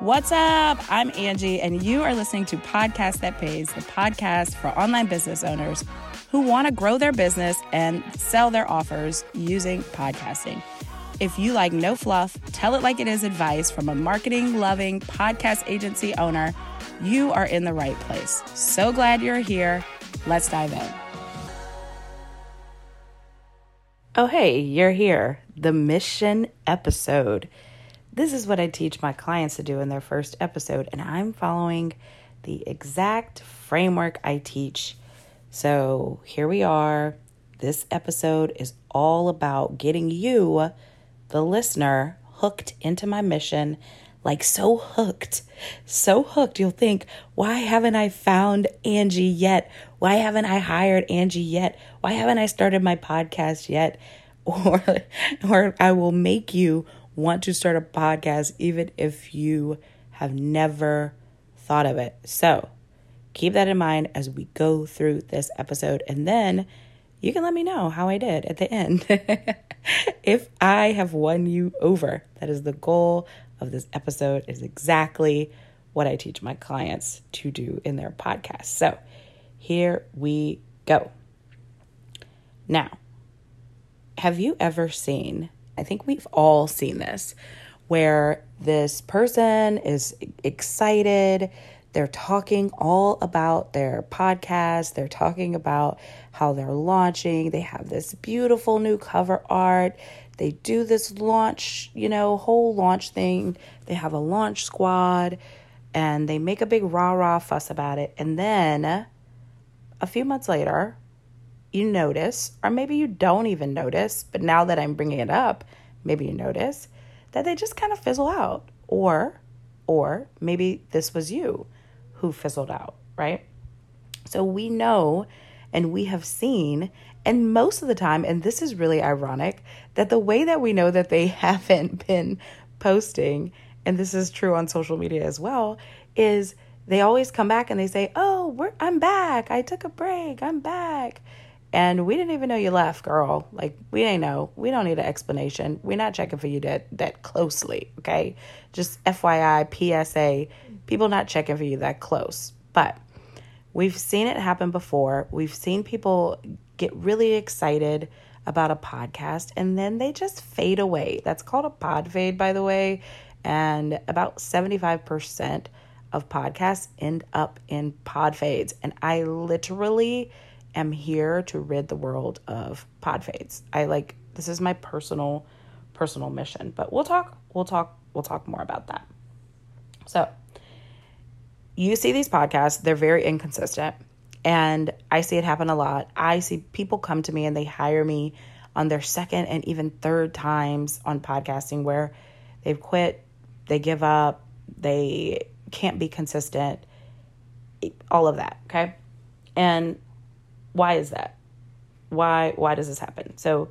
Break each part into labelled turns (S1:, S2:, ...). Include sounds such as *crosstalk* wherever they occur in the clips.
S1: What's up? I'm Angie, and you are listening to Podcast That Pays, the podcast for online business owners who want to grow their business and sell their offers using podcasting. If you like no fluff, tell it like it is advice from a marketing loving podcast agency owner, you are in the right place. So glad you're here. Let's dive in. Oh, hey, you're here. The mission episode. This is what I teach my clients to do in their first episode, and I'm following the exact framework I teach. So here we are. This episode is all about getting you, the listener, hooked into my mission. Like so hooked, so hooked, you'll think, why haven't I found Angie yet? Why haven't I hired Angie yet? Why haven't I started my podcast yet? *laughs* Or, or I will make you want to start a podcast, even if you have never thought of it. So keep that in mind as we go through this episode. And then you can let me know how I did at the end. *laughs* if I have won you over, that is the goal of this episode, is exactly what I teach my clients to do in their podcast. So here we go. Now, have you ever seen I think we've all seen this where this person is excited. They're talking all about their podcast. They're talking about how they're launching. They have this beautiful new cover art. They do this launch, you know, whole launch thing. They have a launch squad and they make a big rah rah fuss about it. And then a few months later, you notice, or maybe you don't even notice, but now that I'm bringing it up, maybe you notice that they just kind of fizzle out. Or, or maybe this was you who fizzled out, right? So we know and we have seen, and most of the time, and this is really ironic, that the way that we know that they *laughs* haven't been posting, and this is true on social media as well, is they always come back and they say, "Oh, I'm back. I took a break. I'm back." And we didn't even know you left, girl. Like we didn't know. We don't need an explanation. We're not checking for you that that closely, okay? Just FYI, PSA, people not checking for you that close. But we've seen it happen before. We've seen people get really excited about a podcast and then they just fade away. That's called a pod fade, by the way. And about 75% of podcasts end up in pod fades. And I literally am here to rid the world of pod fades. I like this is my personal personal mission. But we'll talk we'll talk we'll talk more about that. So, you see these podcasts, they're very inconsistent. And I see it happen a lot. I see people come to me and they hire me on their second and even third times on podcasting where they've quit, they give up, they can't be consistent, all of that, okay? And why is that? Why why does this happen? So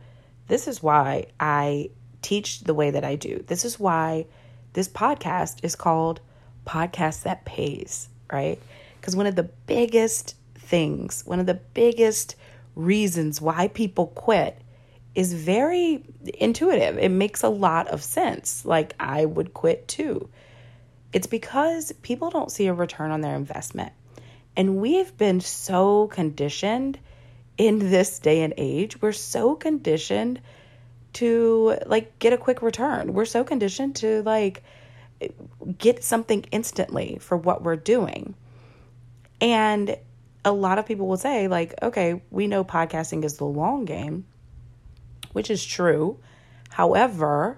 S1: this is why I teach the way that I do. This is why this podcast is called Podcast That Pays, right? Because one of the biggest things, one of the biggest reasons why people quit is very intuitive. It makes a lot of sense. Like I would quit too. It's because people don't see a return on their investment. And we've been so conditioned in this day and age. We're so conditioned to like get a quick return. We're so conditioned to like get something instantly for what we're doing. And a lot of people will say like, okay, we know podcasting is the long game, which is true. However,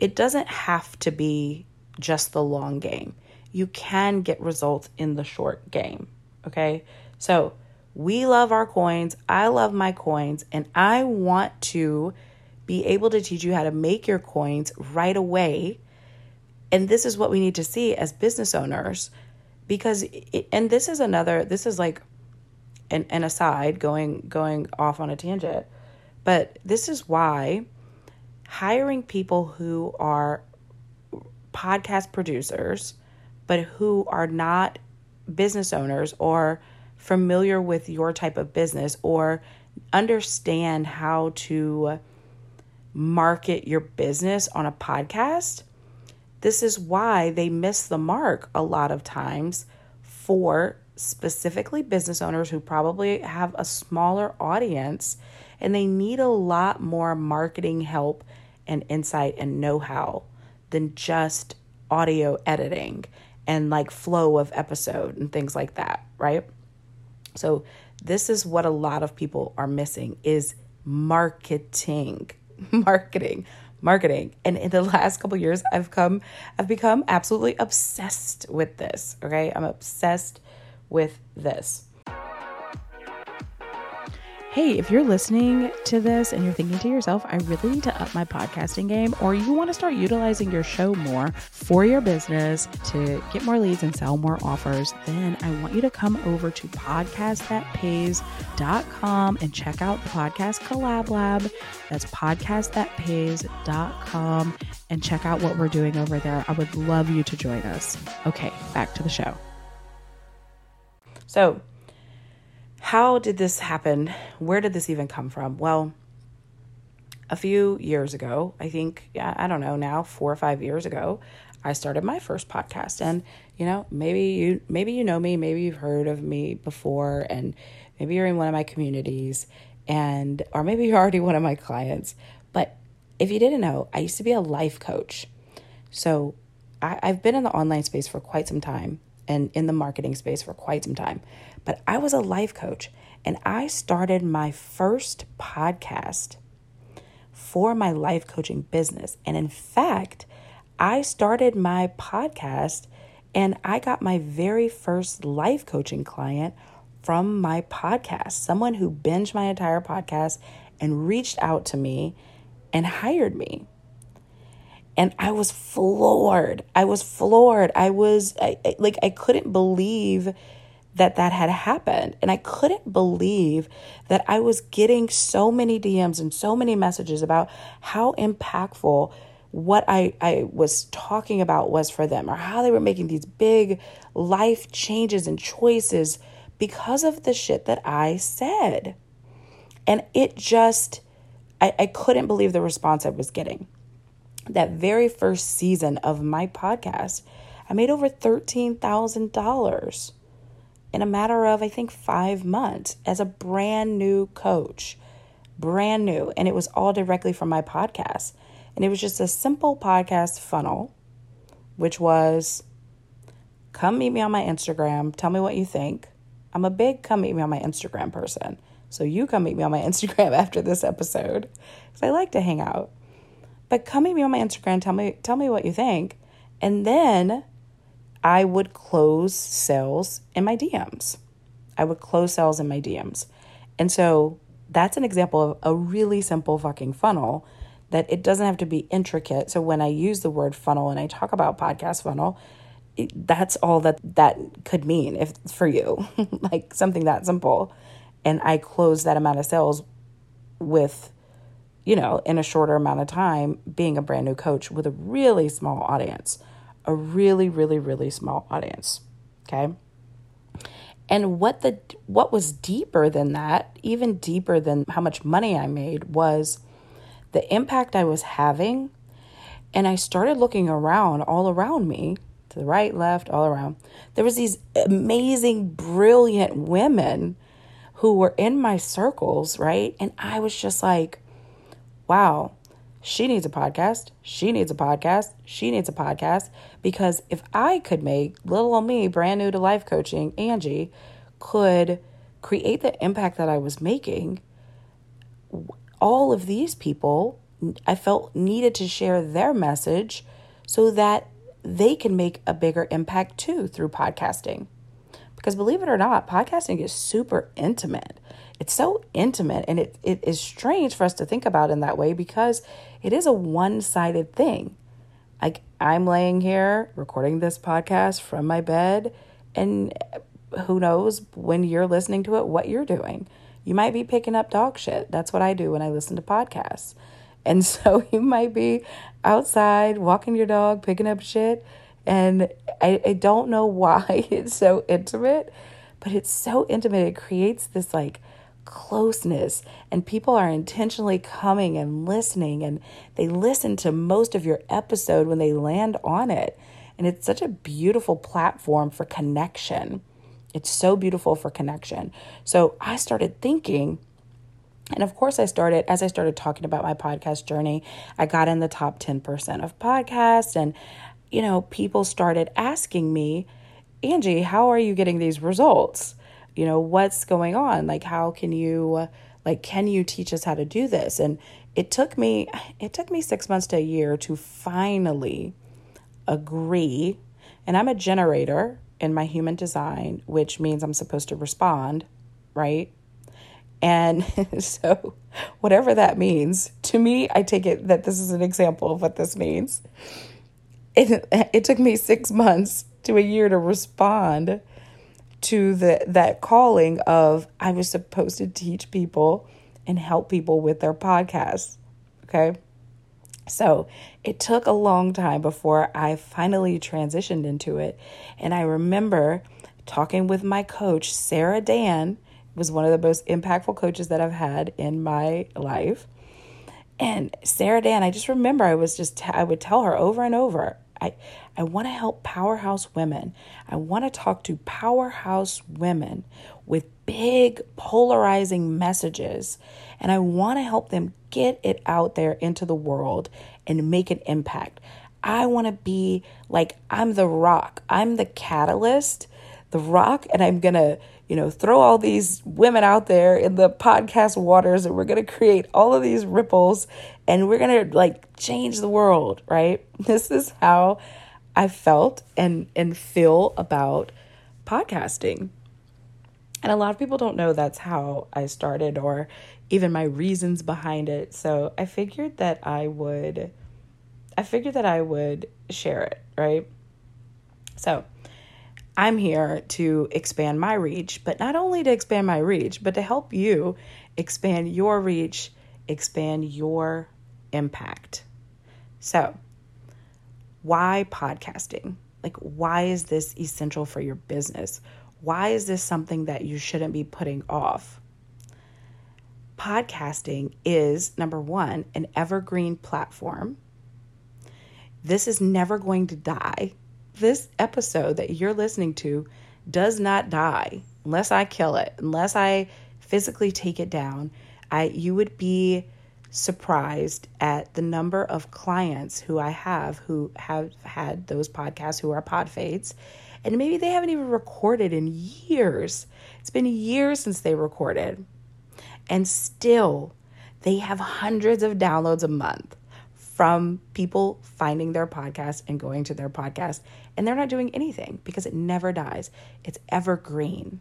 S1: it doesn't have to be just the long game. You can get results in the short game. Okay. So we love our coins. I love my coins. And I want to be able to teach you how to make your coins right away. And this is what we need to see as business owners because it, and this is another this is like an, an aside going going off on a tangent but this is why hiring people who are podcast producers but who are not business owners or familiar with your type of business or understand how to market your business on a podcast, This is why they miss the mark a lot of times for specifically business owners who probably have a smaller audience and they need a lot more marketing help and insight and know how than just audio editing and like flow of episode and things like that, right? So this is what a lot of people are missing is marketing. *laughs* marketing. Marketing. And in the last couple years I've come I've become absolutely obsessed with this, okay? I'm obsessed with this. Hey, if you're listening to this and you're thinking to yourself, I really need to up my podcasting game, or you want to start utilizing your show more for your business to get more leads and sell more offers, then I want you to come over to podcastthatpays.com and check out the podcast collab lab. That's podcastthatpays.com and check out what we're doing over there. I would love you to join us. Okay, back to the show. So, how did this happen? Where did this even come from? Well, a few years ago, I think, yeah, I don't know now, four or five years ago, I started my first podcast. And, you know, maybe you maybe you know me, maybe you've heard of me before, and maybe you're in one of my communities, and or maybe you're already one of my clients. But if you didn't know, I used to be a life coach. So I, I've been in the online space for quite some time and in the marketing space for quite some time. But I was a life coach and I started my first podcast for my life coaching business. And in fact, I started my podcast and I got my very first life coaching client from my podcast. Someone who binged my entire podcast and reached out to me and hired me and I was floored. I was floored. I was I, I, like, I couldn't believe that that had happened. And I couldn't believe that I was getting so many DMs and so many messages about how impactful what I, I was talking about was for them or how they were making these big life changes and choices because of the shit that I said. And it just, I, I couldn't believe the response I was getting that very first season of my podcast, I made over $13,000 in a matter of, I think, five months as a brand new coach. Brand new. And it was all directly from my podcast. And it was just a simple podcast funnel, which was come meet me on my Instagram. Tell me what you think. I'm a big come meet me on my Instagram person. So you come meet me on my *laughs* Instagram after this episode because I like to hang out. But come meet me on my Instagram, tell me tell me what you think. And then I would close sales in my DMs. I would close sales in my DMs. And so that's an example of a really simple fucking funnel that it doesn't have to be intricate. So when I use the word funnel and I talk about podcast funnel, it, that's all that that could mean if for you, *laughs* like something that simple. And I close that amount of sales with you know, in a shorter amount of time, being a brand new coach with a really small audience, a really, really, really small audience. Okay. And what the what was deeper than that, even deeper than how much money I made, was the impact I was having. And I started looking around, all around me, to the right, left, all around. There was these amazing, brilliant women who were in my circles, right? And I was just like, wow, she needs a podcast. She needs a podcast. She needs a podcast. Because if I could make little old me, brand new to life coaching, Angie, could create the impact that I was making, all of these people I felt needed to share their message so that they can make a bigger impact too through podcasting. Because believe it or not, podcasting is super intimate it's so intimate and it, it is strange for us to think about in that way because it is a one-sided thing. Like i'm laying here recording this podcast from my bed and who knows when you're listening to it what you're doing. You might be picking up dog shit. That's what i do when i listen to podcasts. And *laughs* so you might be outside walking your dog picking up shit and I, I don't know *laughs* why it's so intimate but it's so intimate. It creates this like closeness and people are intentionally coming and listening and they listen to most of your episode when they land on it and it's such a beautiful platform for connection it's so beautiful for connection so i started thinking and of course, I started, as I started talking about my podcast journey, I got in the top 10% of podcasts. And, you know, people started asking me, Angie, how are you getting these results? You know, what's going on? Like, how can you, like, can you teach us how to do this? And it took me, it took me six months to a year to finally agree. And I'm a generator in my human design, which means I'm supposed to respond, right? And *laughs* so, whatever that means, to me, I take it that this is an example of what this means. *laughs* It, it took me six months to a year to respond to the that calling of I was supposed to teach people and help people with their podcasts. Okay. So it took a long time before I finally transitioned into it. And I remember talking with my coach, Sarah Dan, was one of the most impactful coaches that I've had in my life. And Sarah Dan, I just remember I was just, I would tell her over and over, I, I want to help powerhouse women. I want to talk to powerhouse women with big polarizing messages. And I want to help them get it out there into the world and make an impact. I want to be like, I'm the rock, I'm the catalyst, the rock, and I'm going to you know, throw all these women out there in the podcast waters and we're going to create all of these ripples and we're going to like change the world, right? *laughs* This is how I felt and and feel about podcasting. And a lot of people don't know that's how I started or even my reasons behind it. So I figured that I would I figured that I would share it, right? So, I'm here to expand my reach, but not only to expand my reach, but to help you expand your reach, expand your impact. So, why podcasting? Like, why is this essential for your business? Why is this something that you shouldn't be putting off? Podcasting is number one, an evergreen platform. This is never going to die this episode that you're listening to does not die unless I kill it, unless I physically take it down. I you would be surprised at the number of clients who I have who have had those podcasts who are pod fades and maybe they haven't even recorded in years. It's been years since they recorded. And still they have hundreds of downloads a month from people finding their podcast and going to their podcast. And they're not doing anything because it never dies, it's evergreen.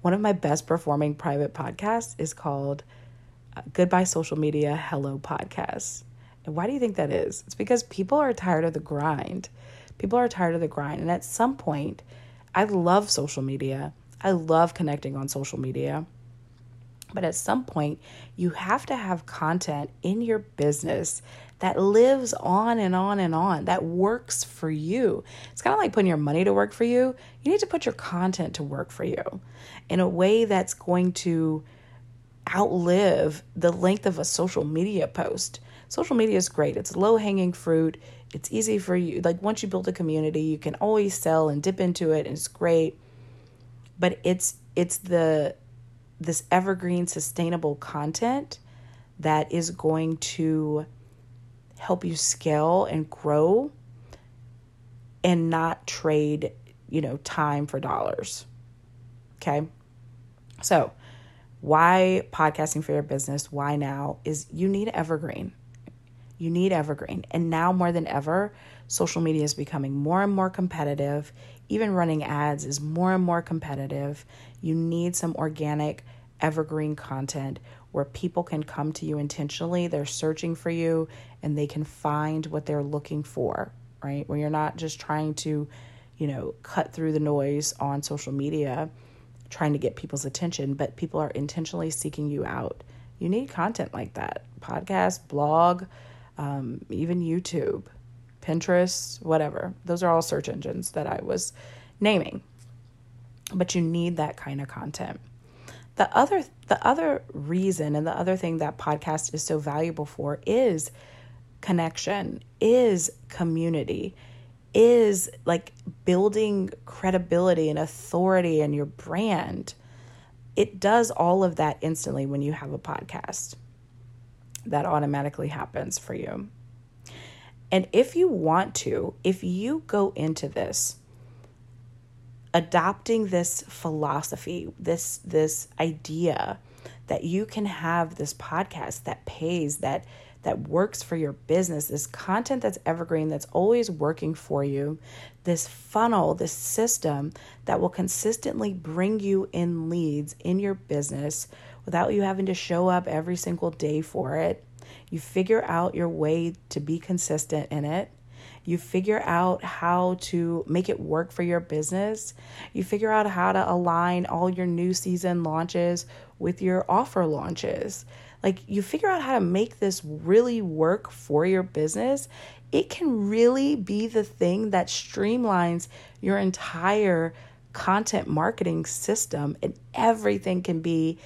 S1: One of my best performing private podcasts is called Goodbye Social Media, Hello Podcast. And why do you think that is? It's because people are tired of the grind. People are tired of the grind. And at some point, I love social media. I love connecting on social media. But at some point, you have to have content in your business that lives on and on and on, that works for you. It's kind of like putting your money to work for you. You need to put your content to work for you in a way that's going to outlive the length of a social media post. Social media is great, it's low hanging fruit. It's easy for you. Like once you build a community, you can always sell and dip into it, and it's great. But it's it's the this evergreen sustainable content that is going to help you scale and grow and not trade, you know, time for dollars. Okay? So, why podcasting for your business? Why now? Is you need evergreen. You need evergreen. And now more than ever, social media is becoming more and more competitive. Even running ads is more and more competitive. You need some organic, evergreen content where people can come to you intentionally. They're searching for you and they can find what they're looking for, right? Where you're not just trying to, you know, cut through the noise on social media trying to get people's attention, but people are intentionally seeking you out. You need content like that podcast, blog, um, even YouTube, Pinterest, whatever. Those are all search engines that I was naming. But you need that kind of content. the other the other reason and the other thing that podcast is so valuable for is connection, is community, is like building credibility and authority in your brand. It does all of that instantly when you have a podcast. That automatically happens for you. And if you want to, if you go into this adopting this philosophy, this this idea that you can have this podcast that pays, that that works for your business, this content that's evergreen, that's always working for you, this funnel, this system that will consistently bring you in leads in your business without you having to show up every single day for it. You figure out your way to be consistent in it. You figure out how to make it work for your business. You figure out how to align all your new season launches with your offer launches. Like, you figure out how to make this really work for your business. It can really be the thing that streamlines your entire content marketing system, and everything can be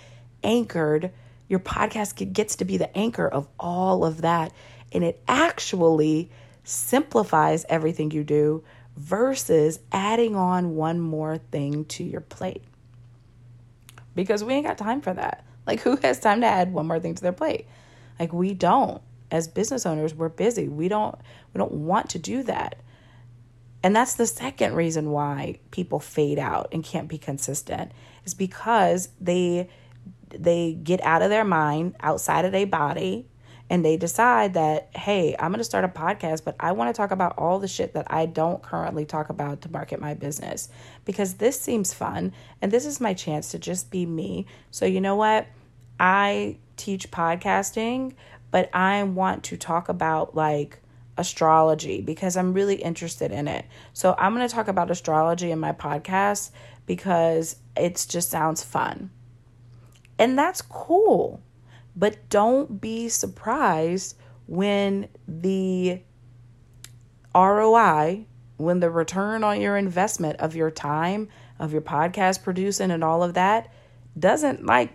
S1: anchored. Your podcast gets to be the anchor of all of that. And it actually simplifies everything you do versus adding on one more thing to your plate. Because we ain't got time for that. Like, who has time to add one more thing to their plate? Like, we don't. As business owners, we're busy. We don't we don't want to do that. And that's the second reason why people fade out and can't be consistent is because they they get out of their mind, outside of their body, and they decide that, hey, I'm going to start a podcast, but I want to talk about all the shit that I don't currently talk about to market my business because this seems fun and this is my chance to just be me. So, you know what? I teach podcasting, but I want to talk about like astrology because I'm really interested in it. So, I'm going to talk about astrology in my podcast because it just sounds fun. And that's cool. But don't be surprised when the ROI, when the return on your investment of your time, of your podcast producing, and all of that doesn't like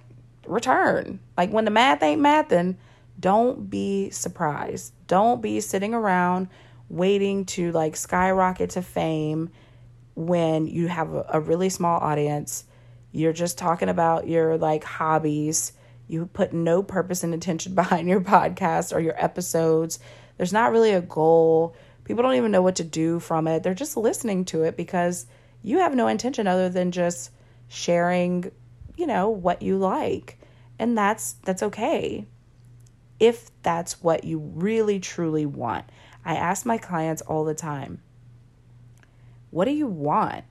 S1: return. Like when the math ain't mathing, don't be surprised. Don't be sitting around waiting to like skyrocket to fame when you have a, a really small audience. You're just talking about your like hobbies you put no purpose and intention *laughs* behind your podcast or your episodes. There's not really a goal. People don't even know what to do from it. They're just listening to it because you have no intention other than just sharing, you know, what you like. And that's that's okay. If that's what you really truly want. I ask my clients all the time, what do you want?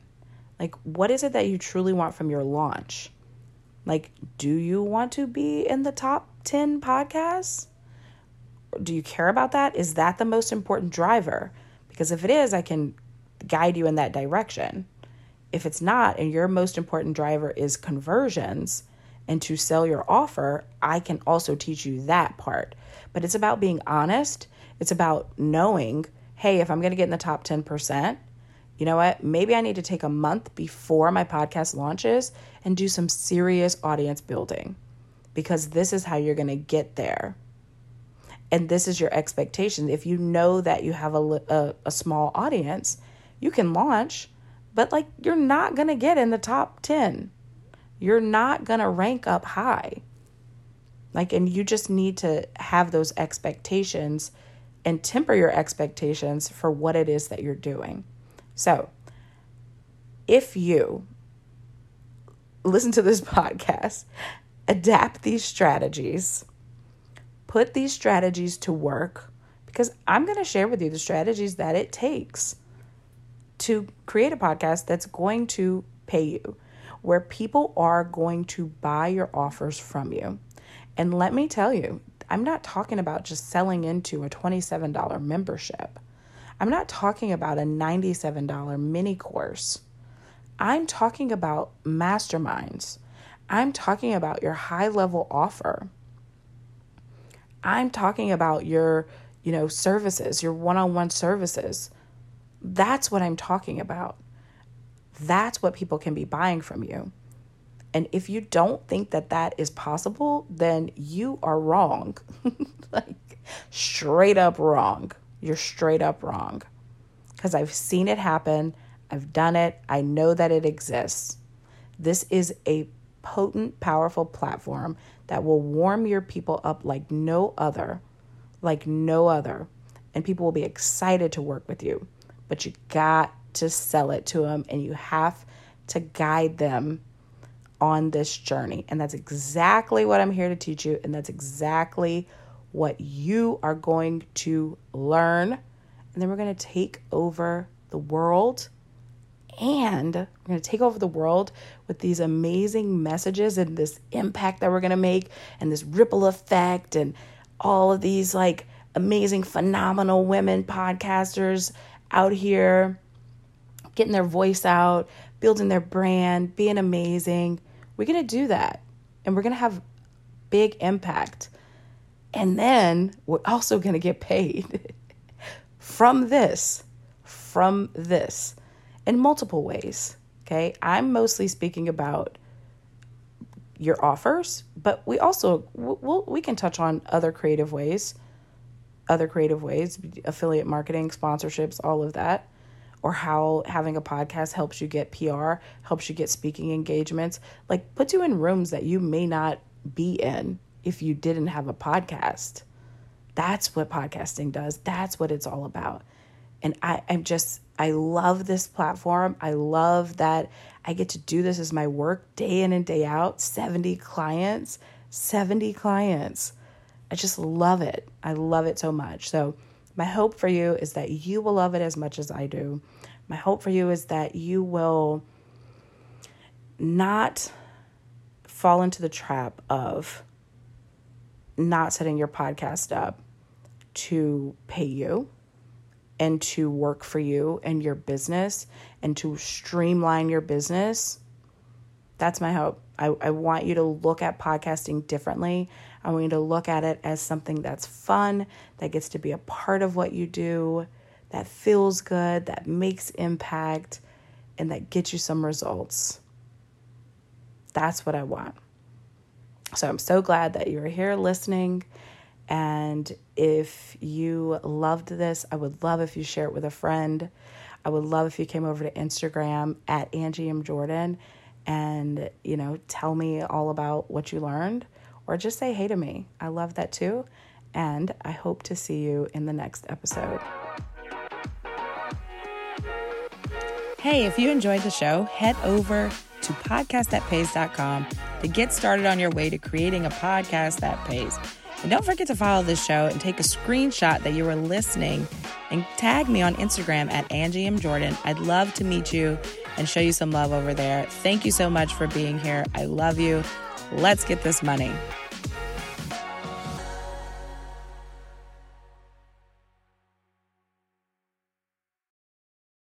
S1: Like what is it that you truly want from your launch? Like, do you want to be in the top 10 podcasts? Do you care about that? Is that the most important driver? Because if it is, I can guide you in that direction. If it's not, and your most important driver is conversions and to sell your offer, I can also teach you that part. But it's about being honest. It's about knowing, hey, if I'm going to get in the top 10%, you know what? Maybe I need to take a month before my podcast launches and do some serious audience building because this is how you're going to get there. And this is your expectation. If you know that you have a, a, a small audience, you can launch, but like you're not going to get in the top 10. You're not going to rank up high. Like, and you just need to have those expectations and temper your expectations for what it is that you're doing. So, if you listen to this *laughs* podcast, adapt these strategies, put these strategies to work, because I'm going to share with you the strategies that it takes to create a podcast that's going to pay you, where people are going to buy your offers from you. And let me tell you, I'm not talking about just selling into a $27 membership. I'm not talking about a $97 mini course. I'm talking about masterminds. I'm talking about your high level offer. I'm talking about your, you know, services, your one-on-one services. That's what I'm talking about. That's what people can be buying from you. And if you don't think that that is possible, then you are wrong. *laughs* like, straight up wrong. You're straight up wrong. Because I've seen it happen, I've done it, I know that it exists. This is a potent, powerful platform that will warm your people up like no other, like no other. And people will be excited to work with you. But you got to sell it to them and you have to guide them on this journey. And that's exactly what I'm here to teach you. And that's exactly what you are going to learn. And then we're going to take over the world. And we're going to take over the world with these amazing messages and this impact that we're going to make, and this ripple effect, and all of these like amazing, phenomenal women podcasters out here getting their voice out, building their brand, being amazing. We're going to do that. And we're going to have big impact. And then we're also going to get paid *laughs* from this, from this in multiple ways. Okay. I'm mostly speaking about your offers, but we also we'll, we can touch on other creative ways, other creative ways, affiliate marketing, sponsorships, all of that or how having a podcast helps you get PR, helps you get speaking engagements, like puts you in rooms that you may not be in if you didn't have a podcast. That's what podcasting does. That's what it's all about. And I, I'm just, I love this platform. I love that I get to do this as my work day in and day out. 70 clients, 70 clients. I just love it. I love it so much. So, my hope for you is that you will love it as much as I do. My hope for you is that you will not fall into the trap of not setting your podcast up to pay you and to work for you and your business and to streamline your business. That's my hope. I, I want you to look at podcasting differently. I want you to look at it as something that's fun, that gets to be a part of what you do, that feels good, that makes impact, and that gets you some results. That's what I want. So I'm so glad that you're here listening. And if you loved this, I would love if you share it with a friend. I would love if you came over to Instagram at Angie M. Jordan and, you know, tell me all about what you learned or just say hey to me. I love that too. And I hope to see you in the next episode. Hey, if you enjoyed the show, head over to podcastthatpays.com to get started on your way to creating a podcast that pays. And don't forget to follow this show and take a screenshot that you were listening and tag me on Instagram at Angie M. Jordan. I'd love to meet you and show you some love over there. Thank you so much for being here. I love you. Let's get this money.